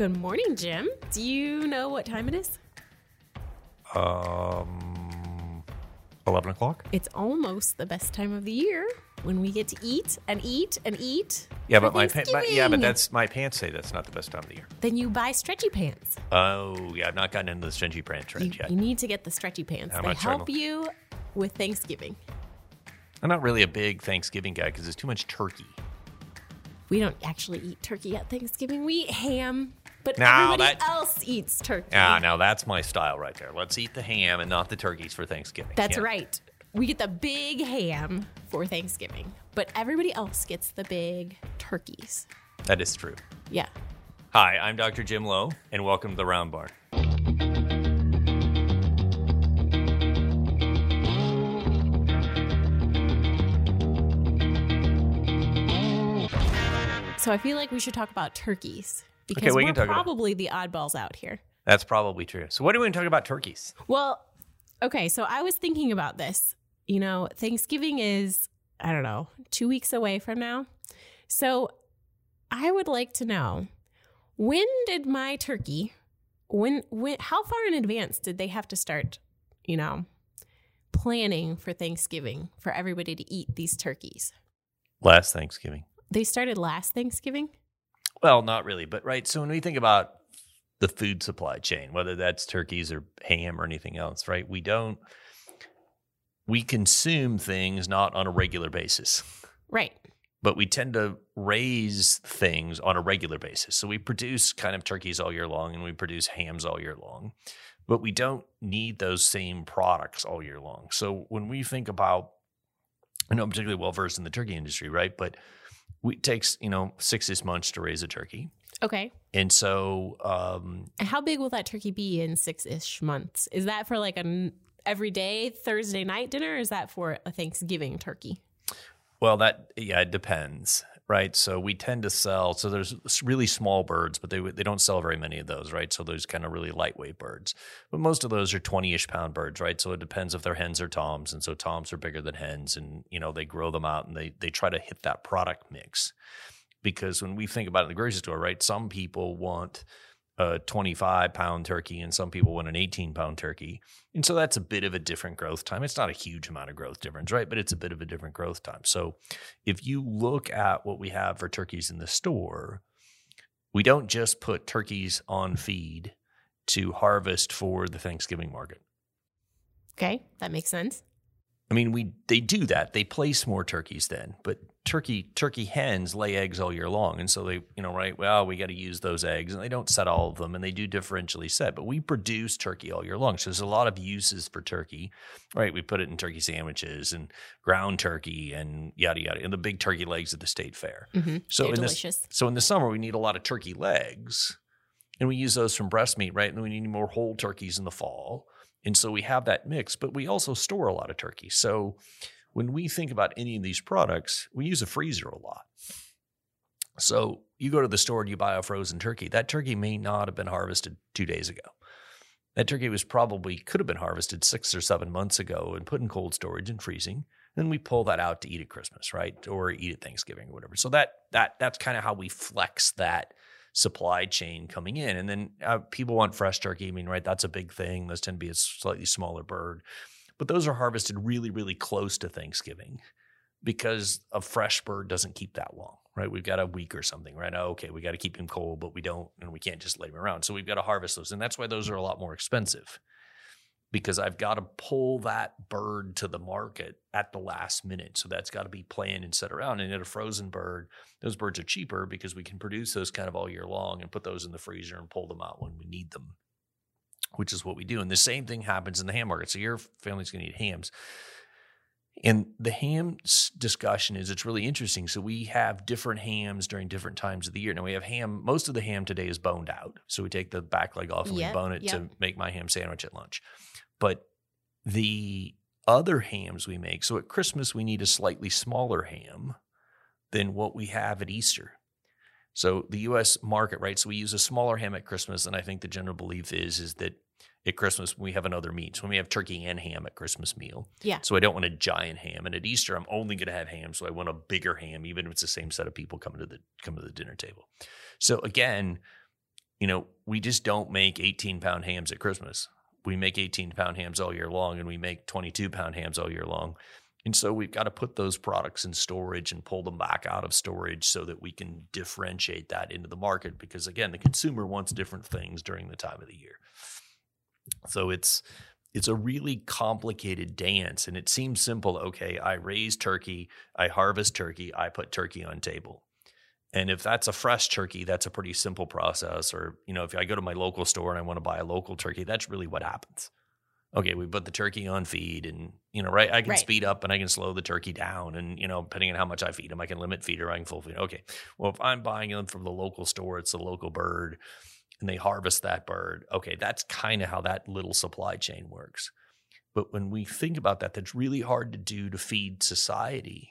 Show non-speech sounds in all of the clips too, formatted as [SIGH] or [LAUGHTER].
Good morning, Jim. Do you know what time it is? Um, eleven o'clock. It's almost the best time of the year when we get to eat and eat and eat. Yeah, but my, pa- my yeah, but that's my pants say that's not the best time of the year. Then you buy stretchy pants. Oh yeah, I've not gotten into the stringy brand You, trend yet. you need to get the stretchy pants. I'm they help you with Thanksgiving. I'm not really a big Thanksgiving guy because there's too much turkey. We don't actually eat turkey at Thanksgiving. We eat ham, but Now everybody that- else eats turkey. Ah, now that's my style right there. Let's eat the ham and not the turkeys for Thanksgiving. That's Yeah. right. We get the big ham for Thanksgiving, but everybody else gets the big turkeys. That is true. Yeah. Hi, I'm Dr. Jim Lowe, and welcome to the Round Barn. So I feel like we should talk about turkeys because we we're can talk about- probably the oddballs out here. That's probably true. So, what do we want to talk about turkeys? Well, okay, so I was thinking about this. You know, Thanksgiving is, I don't know, two weeks away from now. So I would like to know when did my turkey, when, when, how far in advance did they have to start, you know, planning for Thanksgiving for everybody to eat these turkeys? Last Thanksgiving. They started last Thanksgiving? Well, not really, but right. So, when we think about the food supply chain, whether that's turkeys or ham or anything else, right? We don't, we consume things not on a regular basis. Right. but we tend to raise things on a regular basis. So we produce kind of turkeys all year long and we produce hams all year long, but we don't need those same products all year long. So when we think about, I know I'm particularly well versed in the turkey industry, right? But we, it takes, you know, six ish months to raise a turkey. Okay. And so, um, how big will that turkey be in six ish months? Is that for like an everyday Thursday night dinner? Or is that for a Thanksgiving turkey? Well, that yeah, it depends, right? So we tend to sell. So there's really small birds, but they they don't sell very many of those, right? So those kind of really lightweight birds, but most of those are twenty ish pound birds, right? So it depends if they're hens or toms, and so toms are bigger than hens, and you know they grow them out and they they try to hit that product mix, because when we think about it in the grocery store, right? Some people want a 25 pound turkey and some people want an 18 pound turkey. And so that's a bit of a different growth time. It's not a huge amount of growth difference, right? But it's a bit of a different growth time. So if you look at what we have for turkeys in the store, we don't just put turkeys on feed to harvest for the Thanksgiving market. Okay, that makes sense. I mean, we they do that. They place more turkeys then, but turkey turkey hens lay eggs all year long, and so they you know right. Well, we got to use those eggs, and they don't set all of them, and they do differentially set. But we produce turkey all year long, so there's a lot of uses for turkey, right? We put it in turkey sandwiches and ground turkey and yada yada, and the big turkey legs at the state fair. Mm-hmm. So They're in delicious. this, so in the summer we need a lot of turkey legs, and we use those from breast meat, right? And we need more whole turkeys in the fall, and so we have that mix. But we also store a lot of turkey. So when we think about any of these products, we use a freezer a lot. So you go to the store and you buy a frozen turkey. That turkey may not have been harvested two days ago. That turkey was probably could have been harvested six or seven months ago and put in cold storage and freezing. Then we pull that out to eat at Christmas, right? Or eat at Thanksgiving or whatever. So that that that's kind of how we flex that supply chain coming in. And then uh, people want fresh turkey. I mean, right? That's a big thing. Those tend to be a slightly smaller bird, but those are harvested really, really close to Thanksgiving because a fresh bird doesn't keep that long, right? We've got a week or something, right? Oh, okay, we got to keep him cold, but we don't, and we can't just lay him around. So we've got to harvest those, and that's why those are a lot more expensive because I've got to pull that bird to the market at the last minute. So that's got to be planned and set around. And in a frozen bird, those birds are cheaper because we can produce those kind of all year long and put those in the freezer and pull them out when we need them, which is what we do. And the same thing happens in the ham market. So your family's going to eat hams. And the ham discussion is it's really interesting. So we have different hams during different times of the year. Now we have ham. Most of the ham today is boned out, so we take the back leg off and Yep, we bone it yep. to make my ham sandwich at lunch. But the other hams we make, so at Christmas we need a slightly smaller ham than what we have at Easter. So the U.S. market, right? So we use a smaller ham at Christmas, and I think the general belief is is that at Christmas we have another meat. So when we have turkey and ham at Christmas meal, Yeah. so I don't want a giant ham. And at Easter, I'm only going to have ham, so I want a bigger ham, even if it's the same set of people coming to the coming to the dinner table. So again, you know, we just don't make 18 pound hams at Christmas. We make 18 pound hams all year long and we make 22 pound hams all year long. And so we've got to put those products in storage and pull them back out of storage so that we can differentiate that into the market because again, the consumer wants different things during the time of the year. So it's it's a really complicated dance and it seems simple. Okay, I raise turkey, I harvest turkey, I put turkey on table. And if that's a fresh turkey, that's a pretty simple process. Or, you know, if I go to my local store and I want to buy a local turkey, that's really what happens. Okay, we put the turkey on feed and, you know, right, I can Right. speed up and I can slow the turkey down. And, you know, depending on how much I feed them, I can limit feed or I can full feed. Okay, well, if I'm buying them from the local store, it's a local bird and they harvest that bird. Okay, that's kind of how that little supply chain works. But when we think about that, that's really hard to do to feed society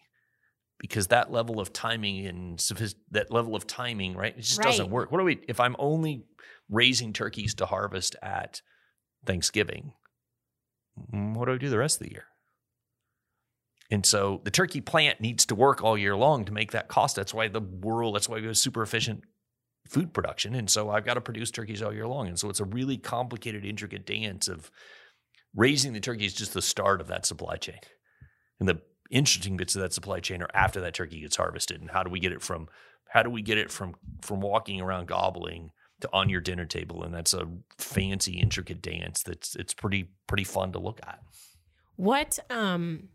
because that level of timing and that level of timing, right? It just doesn't work. What do we, if I'm only raising turkeys to harvest at Thanksgiving, what do I do the rest of the year? And so the turkey plant needs to work all year long to make that cost. That's why the world, that's why we have super efficient food production. And so I've got to produce turkeys all year long. And so it's a really complicated, intricate dance of raising the turkey is just the start of that supply chain. And the interesting bits of that supply chain are after that turkey gets harvested and how do we get it from how do we get it from from walking around gobbling to on your dinner table and that's a fancy intricate dance that's it's pretty pretty fun to look at What um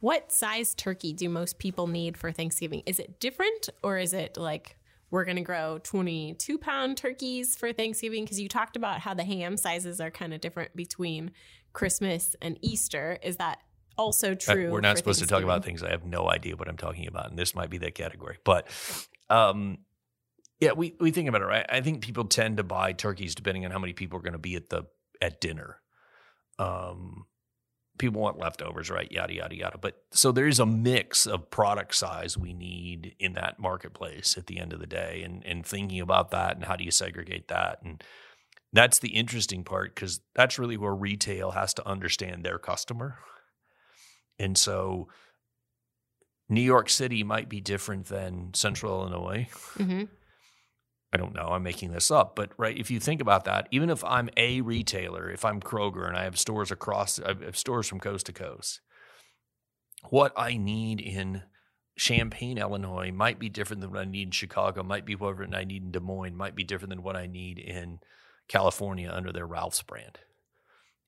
what size turkey do most people need for Thanksgiving? Is it different or is it like we're going to grow 22 pound turkeys for Thanksgiving? Because you talked about how the ham sizes are kind of different between Christmas and Easter. Is that also Uh, true? we're not supposed to talk about things i have no idea what i'm talking about and this might be that category but um yeah we we think about it right i think people tend to buy turkeys depending on how many people are going to be at the at dinner um people want leftovers, right? Yada yada yada. But so there's a mix of product size we need in that marketplace at the end of the day, and and thinking about that and how do you segregate that, and that's the interesting part because that's really where retail has to understand their customer, and so. New York City might be different than Central Illinois. Mhm. I don't know, I'm making this up, but right, if you think about that, even if I'm a retailer, if I'm Kroger and I have stores across, I have stores from coast to coast, what I need in Champaign, Illinois might be different than what I need in Chicago, might be what I need in Des Moines, might be different than what I need in California under their Ralphs brand.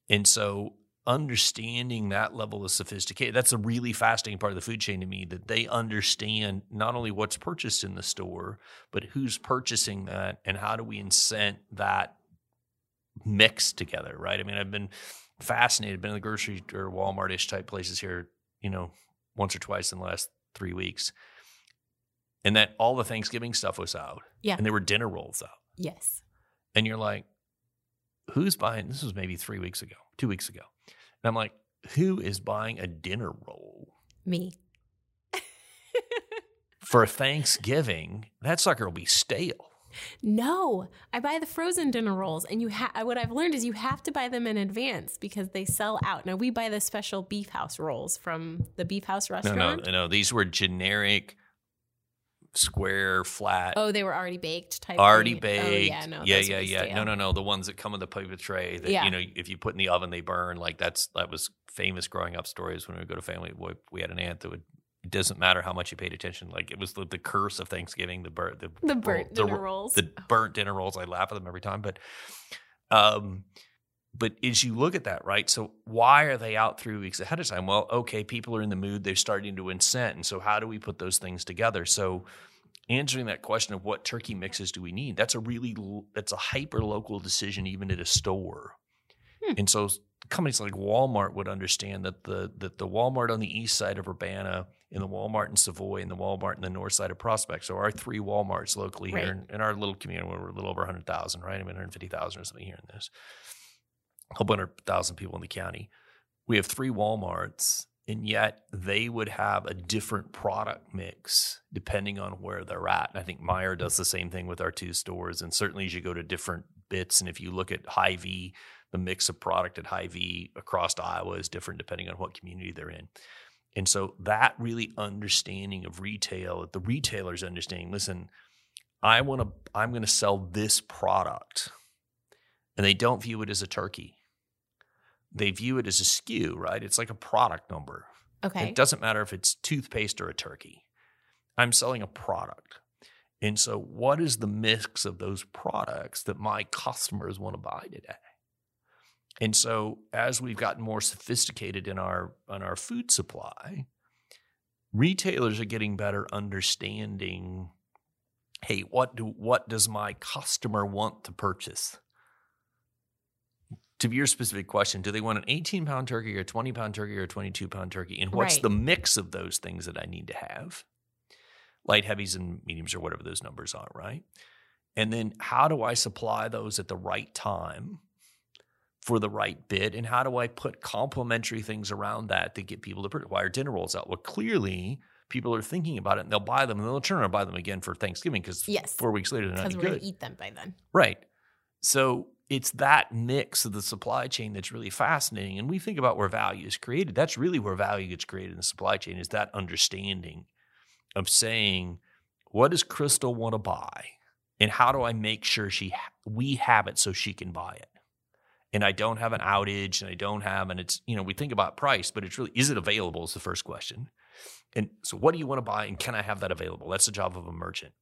And so understanding that level of sophistication, that's a really fascinating part of the food chain to me that they understand not only what's purchased in the store, but who's purchasing that and how do we incent that mix together, right? I mean, I've been fascinated, been in the grocery or Walmart-ish type places here, you know, once or twice in the last three weeks. And that all the Thanksgiving stuff was out. Yeah. And there were dinner rolls out. Yes. And you're like, who's buying this was maybe three weeks ago, two weeks ago. And I'm like, who is buying a dinner roll Me. [LAUGHS] [LAUGHS] for Thanksgiving? That sucker will be stale. No, I buy the frozen dinner rolls, and you ha- what I've learned is you have to buy them in advance because they sell out. Now we buy the special beef house rolls from the beef house No, restaurant. no, no. These were generic, square, flat, Oh, they were already baked type. already thing. baked. Oh, yeah, no, yeah, yeah, yeah. stale. No, no, no. The ones that come in the paper tray that Yeah. you know, if you put in the oven, they burn. Like that's that was famous growing up stories when we would go to family. We, we had an aunt that would. It doesn't matter how much you paid attention. Like it was the, the curse of Thanksgiving. The burnt, the, The burnt the- dinner rolls. the burnt dinner rolls. I laugh at them every time. But, um, but as you look at that, right? So why are they out three weeks ahead of time? Well, okay, people are in the mood. They're starting to incent, and so how do we put those things together? So answering that question of what turkey mixes do we need? That's a really that's a hyper local decision, even at a store. Hmm. And so companies like Walmart would understand that the that the Walmart on the east side of Urbana, and the Walmart in Savoy, and the Walmart in the north side of Prospect. So our three Walmarts locally Right. here in, in our little community, where we're a little over 100,000, right? I mean, 150,000 or something here in this. A couple hundred thousand people in the county. We have three Walmarts, and yet they would have a different product mix depending on where they're at. And I think Meijer does the same thing with our two stores. And certainly as you go to different bits, and if you look at Hy-Vee, the mix of product at Hy-Vee across Iowa is different depending on what community they're in. And so that really understanding of retail, the retailers understanding, listen, I want to I'm going to sell this product. And they don't view it as a turkey. They view it as a SKU, right? It's like a product number. Okay. It doesn't matter if it's toothpaste or a turkey. I'm selling a product. And so, what is the mix of those products that my customers want to buy today? And so, as we've gotten more sophisticated in our in our food supply, retailers are getting better understanding. Hey, what do what does my customer want to purchase? To your specific question, do they want an 18 pound turkey or a 20 pound turkey or a 22 pound turkey? And what's Right. the mix of those things that I need to have? Light, heavies, and mediums, or whatever those numbers are, right? And then how do I supply those at the right time for the right bid? And how do I put complementary things around that to get people to purchase? Why are dinner rolls out? Well, clearly people are thinking about it and they'll buy them and they'll turn around and buy them again for Thanksgiving because Yes. four weeks later they're not Because we're going to eat them by then. Right. So it's that mix of the supply chain that's really fascinating. And we think about where value is created. That's really where value gets created in the supply chain is that understanding of saying, what does Crystal want to buy? And how do I make sure she we have it so she can buy it? And I don't have an outage and I don't have, and it's, you know, we think about price, but it's really, is it available is the first question. And so what do you want to buy and can I have that available? That's the job of a merchant.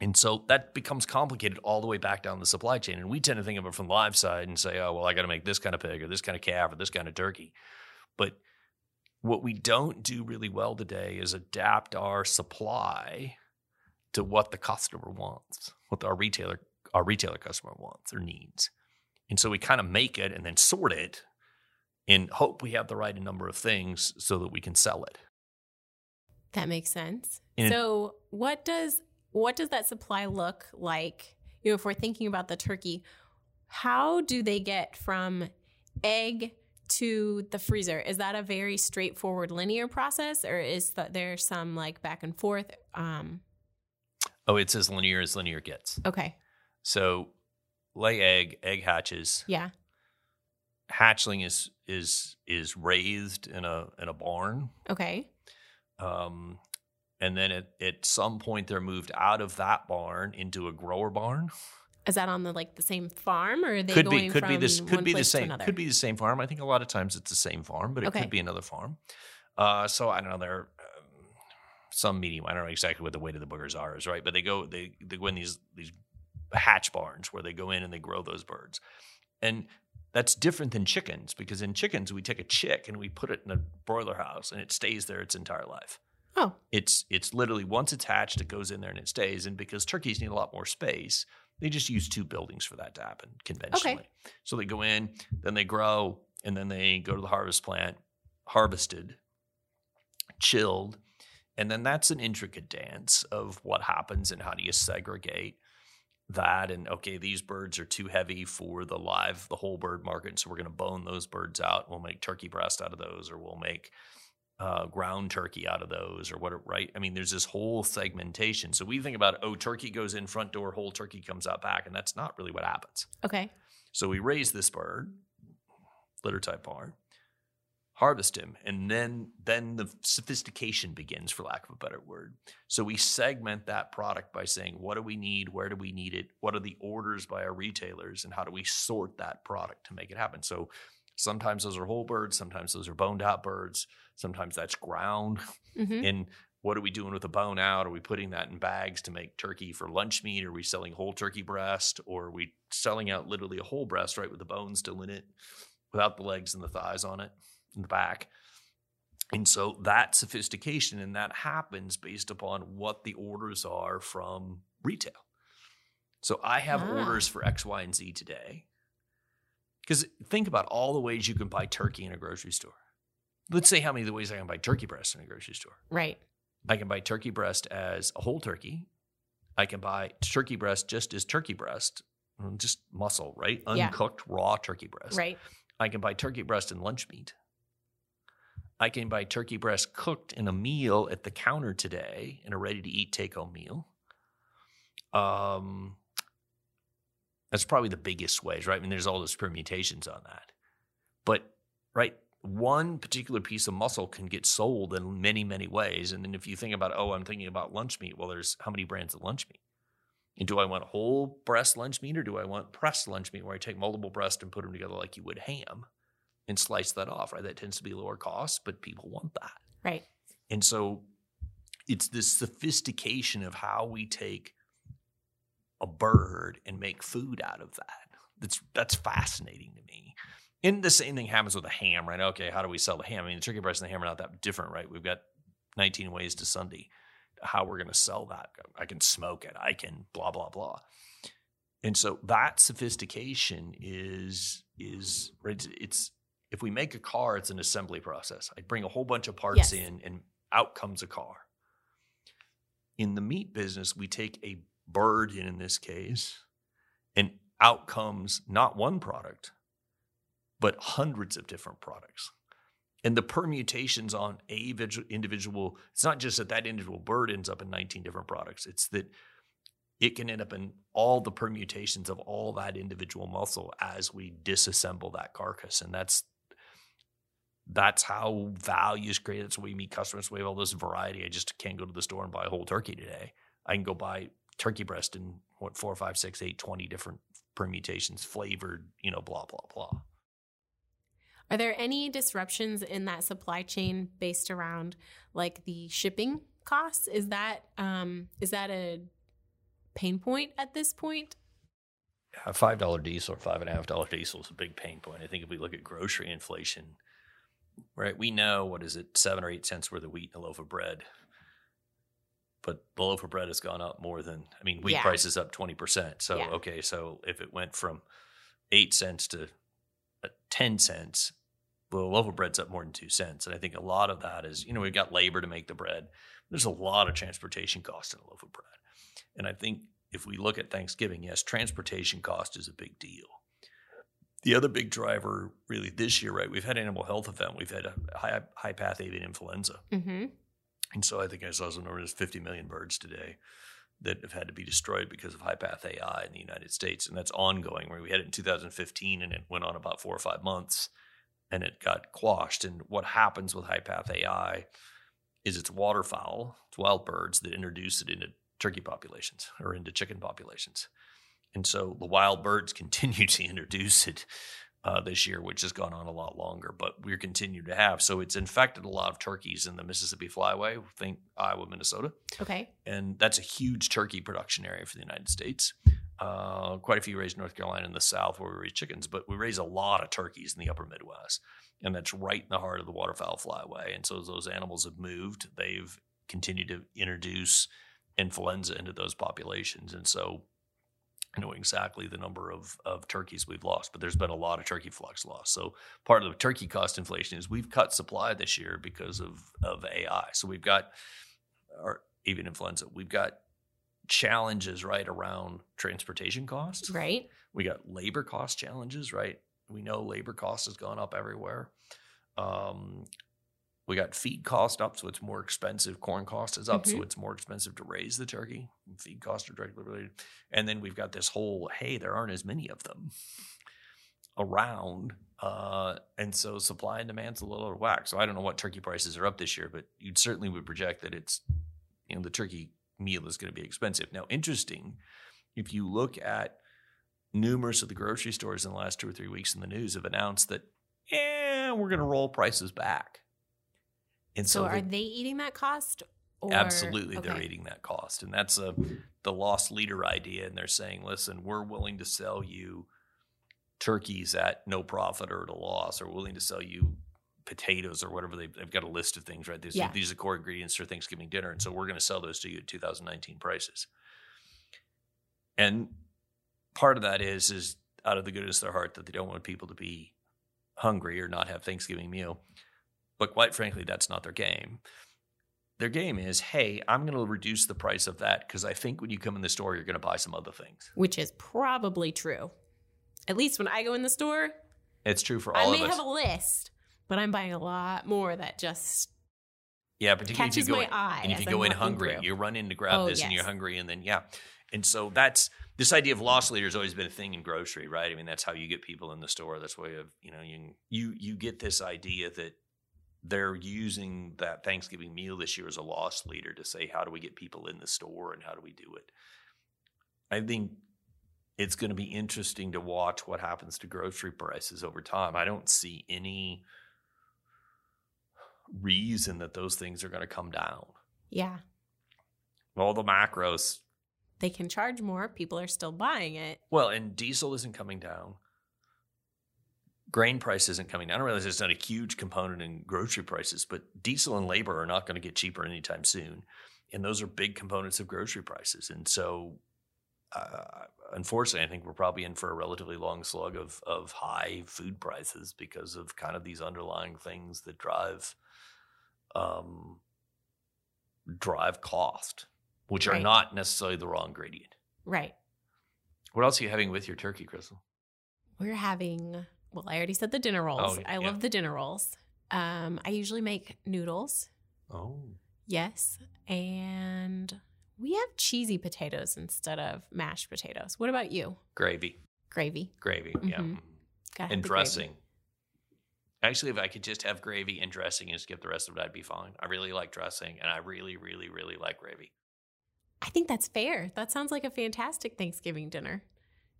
And so that becomes complicated all the way back down the supply chain. And we tend to think of it from the live side and say, oh, well, I got to make this kind of pig or this kind of calf or this kind of turkey. But what we don't do really well today is adapt our supply to what the customer wants, what our retailer, our retailer customer wants or needs. And so we kind of make it and then sort it and hope we have the right number of things so that we can sell it. That makes sense. And- so, what does what does that supply look like? You know, if we're thinking about the turkey, how do they get from egg to the freezer? Is that a very straightforward linear process, or is that there some like back and forth? Um, Oh, it's as linear as linear gets. okay, So lay egg, egg hatches. yeah, Hatchling is is is raised in a in a barn. okay, Um, and then at, at some point they're moved out of that barn into a grower barn. is that on the like the same farm, or are they could going be could be from this could be the same could be the same farm. I think a lot of times it's the same farm, but it Okay. could be another farm. Uh, so I don't know. They're um, some medium. I don't know exactly what the weight of the boogers are, is right, but they go they they go in these these hatch barns where they go in and they grow those birds, and that's different than chickens because in chickens we take a chick and we put it in a broiler house and it stays there its entire life. Oh, It's it's literally once it's hatched, it goes in there and it stays. And because turkeys need a lot more space, they just use two buildings for that to happen conventionally. So they go in, then they grow, and then they go to the harvest plant, harvested, chilled, and then that's an intricate dance of what happens and how do you segregate that and okay these birds are too heavy for the live the whole bird market so we're going to bone those birds out we'll make turkey breast out of those or we'll make uh, ground turkey out of those or what right? I mean there's this whole segmentation. So we think about oh turkey goes in front door whole turkey comes out back and that's not really what happens. Okay, so we raise this bird litter type barn harvest him and then then the sophistication begins for lack of a better word. So we segment that product by saying what do we need? Where do we need it? What are the orders by our retailers? And how do we sort that product to make it happen? So sometimes those are whole birds sometimes those are boned out birds sometimes that's ground hmm and what are we doing with the bone out? Are we putting that in bags to make turkey for lunch meat? Are we selling whole turkey breast? Or are we selling out literally a whole breast, right, with the bone still in it, without the legs and the thighs on it in the back? And so that sophistication and that happens based upon what the orders are from retail. So I have Ah. orders for X, Y, and Z today. Because think about all the ways you can buy turkey in a grocery store. Let's say how many of the ways I can buy turkey breast in a grocery store. right, I can buy turkey breast as a whole turkey. I can buy turkey breast just as turkey breast, mm, just muscle, right? Yeah. Uncooked raw turkey breast. right, I can buy turkey breast in lunch meat. I can buy turkey breast cooked in a meal at the counter today in a ready to eat take home meal. Um, that's probably the biggest ways, right? I mean, there's all those permutations on that. But, right, one particular piece of muscle can get sold in many, many ways. And then if you think about, oh, I'm thinking about lunch meat, well, there's how many brands of lunch meat? And do I want whole breast lunch meat or do I want pressed lunch meat where I take multiple breasts and put them together like you would ham and slice that off, right? That tends to be lower cost, but people want that. Right. And so it's this sophistication of how we take a bird and make food out of that. That's that's fascinating to me. And the same thing happens with a ham, right? Okay, how do we sell the ham? I mean, the turkey breast and the ham are not that different, right? We've got 19 ways to Sunday how we're going to sell that. I can smoke it. I can blah blah blah. And so that sophistication is is it's, it's if we make a car, it's an assembly process. I bring a whole bunch of parts Yes. in, and out comes a car. In the meat business, we take a bird in, this case, and out comes not one product, but hundreds of different products. And the permutations on a individual, it's not just that that individual bird ends up in 19 different products, it's that it can end up in all the permutations of all that individual muscle as we disassemble that carcass. And that's that's how value is created. That's why we meet customers. We have all this variety. I just can't go to the store and buy a whole turkey today. I can go buy turkey breast in what four, five, six, eight, 20 different permutations, flavored, you know, blah, blah, blah. Are there any disruptions in that supply chain based around like the shipping costs? Is that um is that a pain point at this point? A five dollar diesel or five and a half dollar diesel is a big pain point. I think if we look at grocery inflation, right, we know what is it, seven or eight cents worth of wheat in a loaf of bread. But the loaf of bread has gone up more than I mean, wheat Yeah. price is up twenty percent. So Yeah. okay, so if it went from eight cents to uh, ten cents, well, a loaf of bread's up more than two cents. And I think a lot of that is, you know, we've got labor to make the bread. There's a lot of transportation cost in a loaf of bread. And I think if we look at Thanksgiving, yes, transportation cost is a big deal. The other big driver, really, this year, right? We've had animal health event. We've had a high, high path avian influenza, Mm-hmm. And so I think I saw some numbers: 50 million birds today that have had to be destroyed because of high path AI in the United States, and that's ongoing. We had it in 2015, and it went on about four or five months, and it got quashed. And what happens with high path AI is it's waterfowl, it's wild birds that introduce it into turkey populations or into chicken populations. And so the wild birds [LAUGHS] continue to introduce it uh, this year, which has gone on a lot longer, but we're continuing to have. So it's infected a lot of turkeys in the Mississippi Flyway, think Iowa, Minnesota. Okay. And that's a huge turkey production area for the United States. Uh, quite a few raised in North Carolina in the South where we raise chickens, but we raise a lot of turkeys in the upper Midwest. And that's right in the heart of the waterfowl flyway. And so as those animals have moved, they've continued to introduce influenza into those populations. And so I know exactly the number of, of turkeys we've lost, but there's been a lot of turkey flocks lost. So part of the turkey cost inflation is we've cut supply this year because of, of AI. So we've got our avian influenza. We've got challenges right around transportation costs. Right. We got labor cost challenges, right? We know labor cost has gone up everywhere. Um, we got feed cost up, so it's more expensive. Corn cost is up, so Mhm. it's more expensive to raise the turkey. Feed costs are directly related. And then we've got this whole hey, there aren't as many of them around. Uh, and so supply and demand's a little out of whack. So I don't know what turkey prices are up this year, but you'd certainly would project that it's, you know, the turkey meal is going to be expensive. Now, interesting, if you look at numerous of the grocery stores in the last two or three weeks in the news have announced that, yeah, we're going to roll prices back. And So, so, are the- they eating that cost? Or, Absolutely, they're eating that cost, and that's a the loss leader idea. And they're saying, "Listen, we're willing to sell you turkeys at no profit or at a loss, or willing to sell you potatoes or whatever they, they've got a list of things, right? These, Yeah. these are core ingredients for Thanksgiving dinner, and so we're going to sell those to you at 2019 prices." And part of that is is out of the goodness of their heart that they don't want people to be hungry or not have Thanksgiving meal. But quite frankly, that's not their game their game is, hey, I'm going to reduce the price of that because I think when you come in the store, you're going to buy some other things. Which is probably true. At least when I go in the store, It's true for I all may of us. have a list, but I'm buying a lot more that just yeah, particularly if you go my in, eye. and if you I'm go in hungry, through. you run in to grab Oh, this and you're hungry, and then yeah, and so that's this idea of loss leader has always been a thing in grocery, right? I mean, that's how you get people in the store. That's why you have, you know you you you get this idea that they're using that Thanksgiving meal this year as a loss leader to say, how do we get people in the store and how do we do it? I think it's going to be interesting to watch what happens to grocery prices over time. I don't see any reason that those things are going to come down. Yeah. All the macros. They can charge more. People are still buying it. Well, and diesel isn't coming down. Grain price isn't coming down. I don't realize it's not a huge component in grocery prices, but diesel and labor are not going to get cheaper anytime soon. And those are big components of grocery prices. And so, uh, unfortunately, I think we're probably in for a relatively long slug of, of high food prices because of kind of these underlying things that drive um, drive cost, which are not necessarily the raw ingredient. Right. What else are you having with your turkey, Crystal? We're having, well, I already said the dinner rolls. Oh, I yeah. love the dinner rolls. Um, I usually make noodles. Oh, Yes. And we have cheesy potatoes instead of mashed potatoes. What about you? gravy, Gravy. gravy, yeah, Mhm. Gotta and dressing. Actually, if I could just have gravy and dressing and skip the rest of it, I'd be fine. I really like dressing, and I really, really, really like gravy. I think that's fair. That sounds like a fantastic Thanksgiving dinner.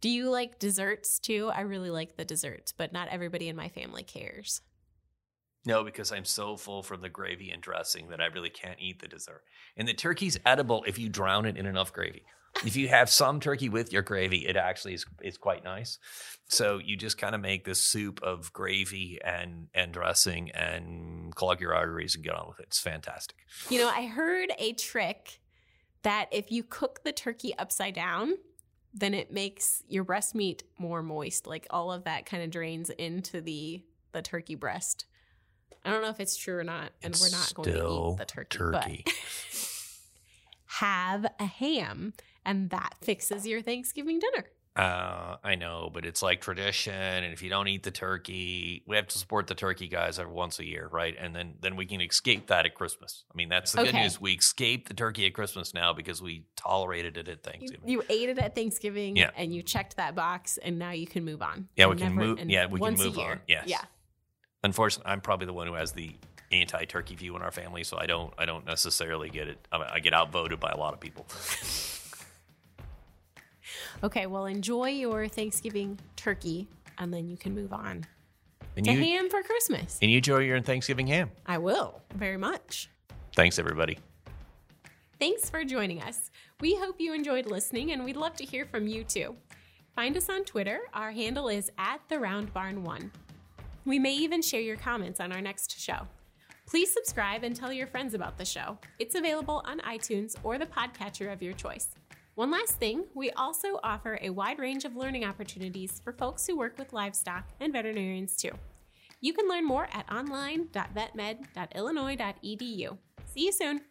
Do you like desserts too? I really like the desserts, but not everybody in my family cares. No, because I'm so full from the gravy and dressing that I really can't eat the dessert. And the turkey's edible if you drown it in enough gravy. If you have some turkey with your gravy, it actually is, is quite nice. So you just kind of make this soup of gravy and and dressing and clog your arteries and get on with it. It's fantastic. You know, I heard a trick that if you cook the turkey upside down, then it makes your breast meat more moist. Like all of that kind of drains into the the turkey breast. I don't know if it's true or not, and It's we're not going to eat the turkey. turkey. But [LAUGHS] [LAUGHS] have a ham, and that fixes your Thanksgiving dinner. Uh, I know, but it's like tradition, and if you don't eat the turkey, we have to support the turkey guys every once a year, right? And then then we can escape that at Christmas. I mean, that's the good news. We escape the turkey at Christmas now because we tolerated it at Thanksgiving. you ate it at Thanksgiving, Yeah. and you checked that box, and now you can move on. Yeah, we And can move- yeah, we can move on. Yes. Yeah. Unfortunately, I'm probably the one who has the anti-turkey view in our family, so I don't I don't necessarily get it. I, mean, I get outvoted by a lot of people. [LAUGHS] Okay, well, enjoy your Thanksgiving turkey, and then you can move on And to you ham for Christmas. and you enjoy your Thanksgiving ham. I will very much. Thanks, everybody. Thanks for joining us. We hope you enjoyed listening, and we'd love to hear from you too. Find us on Twitter. Our handle is at the Round Barn One. We may even share your comments on our next show. Please subscribe and tell your friends about the show. It's available on iTunes or the podcatcher of your choice. One last thing, we also offer a wide range of learning opportunities for folks who work with livestock and veterinarians too. You can learn more at online.vetmed.illinois.edu. See you soon.